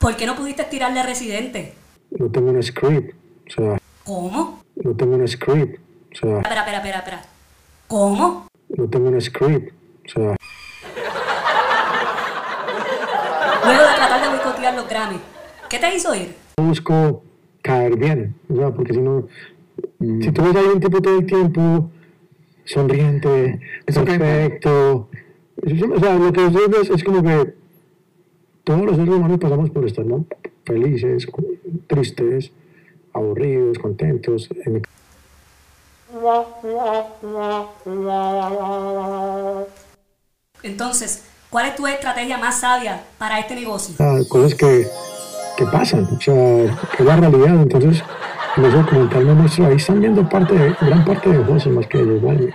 ¿Por qué no pudiste tirarle a residente? No tengo un script. O sea, ¿Cómo? no tengo un script. O sea, Espera, espera, espera, espera. ¿Cómo? no tengo un script. O sea, Luego de tratar de boicotear los Grammy, ¿qué te hizo ir? no busco caer bien. O sea, porque si no, si tú ves a un tipo todo el tiempo sonriente, perfecto. O sea, lo que yo veo es, es como que todos los seres humanos pasamos por estar ¿no? felices, tristes, aburridos, contentos. Entonces, ¿cuál es tu estrategia más sabia para este negocio? Ah, cosas que, que pasan, o sea, que es la realidad. Entonces, en ese documental me muestra, ahí están viendo parte gran parte de José más que ellos, ¿vale?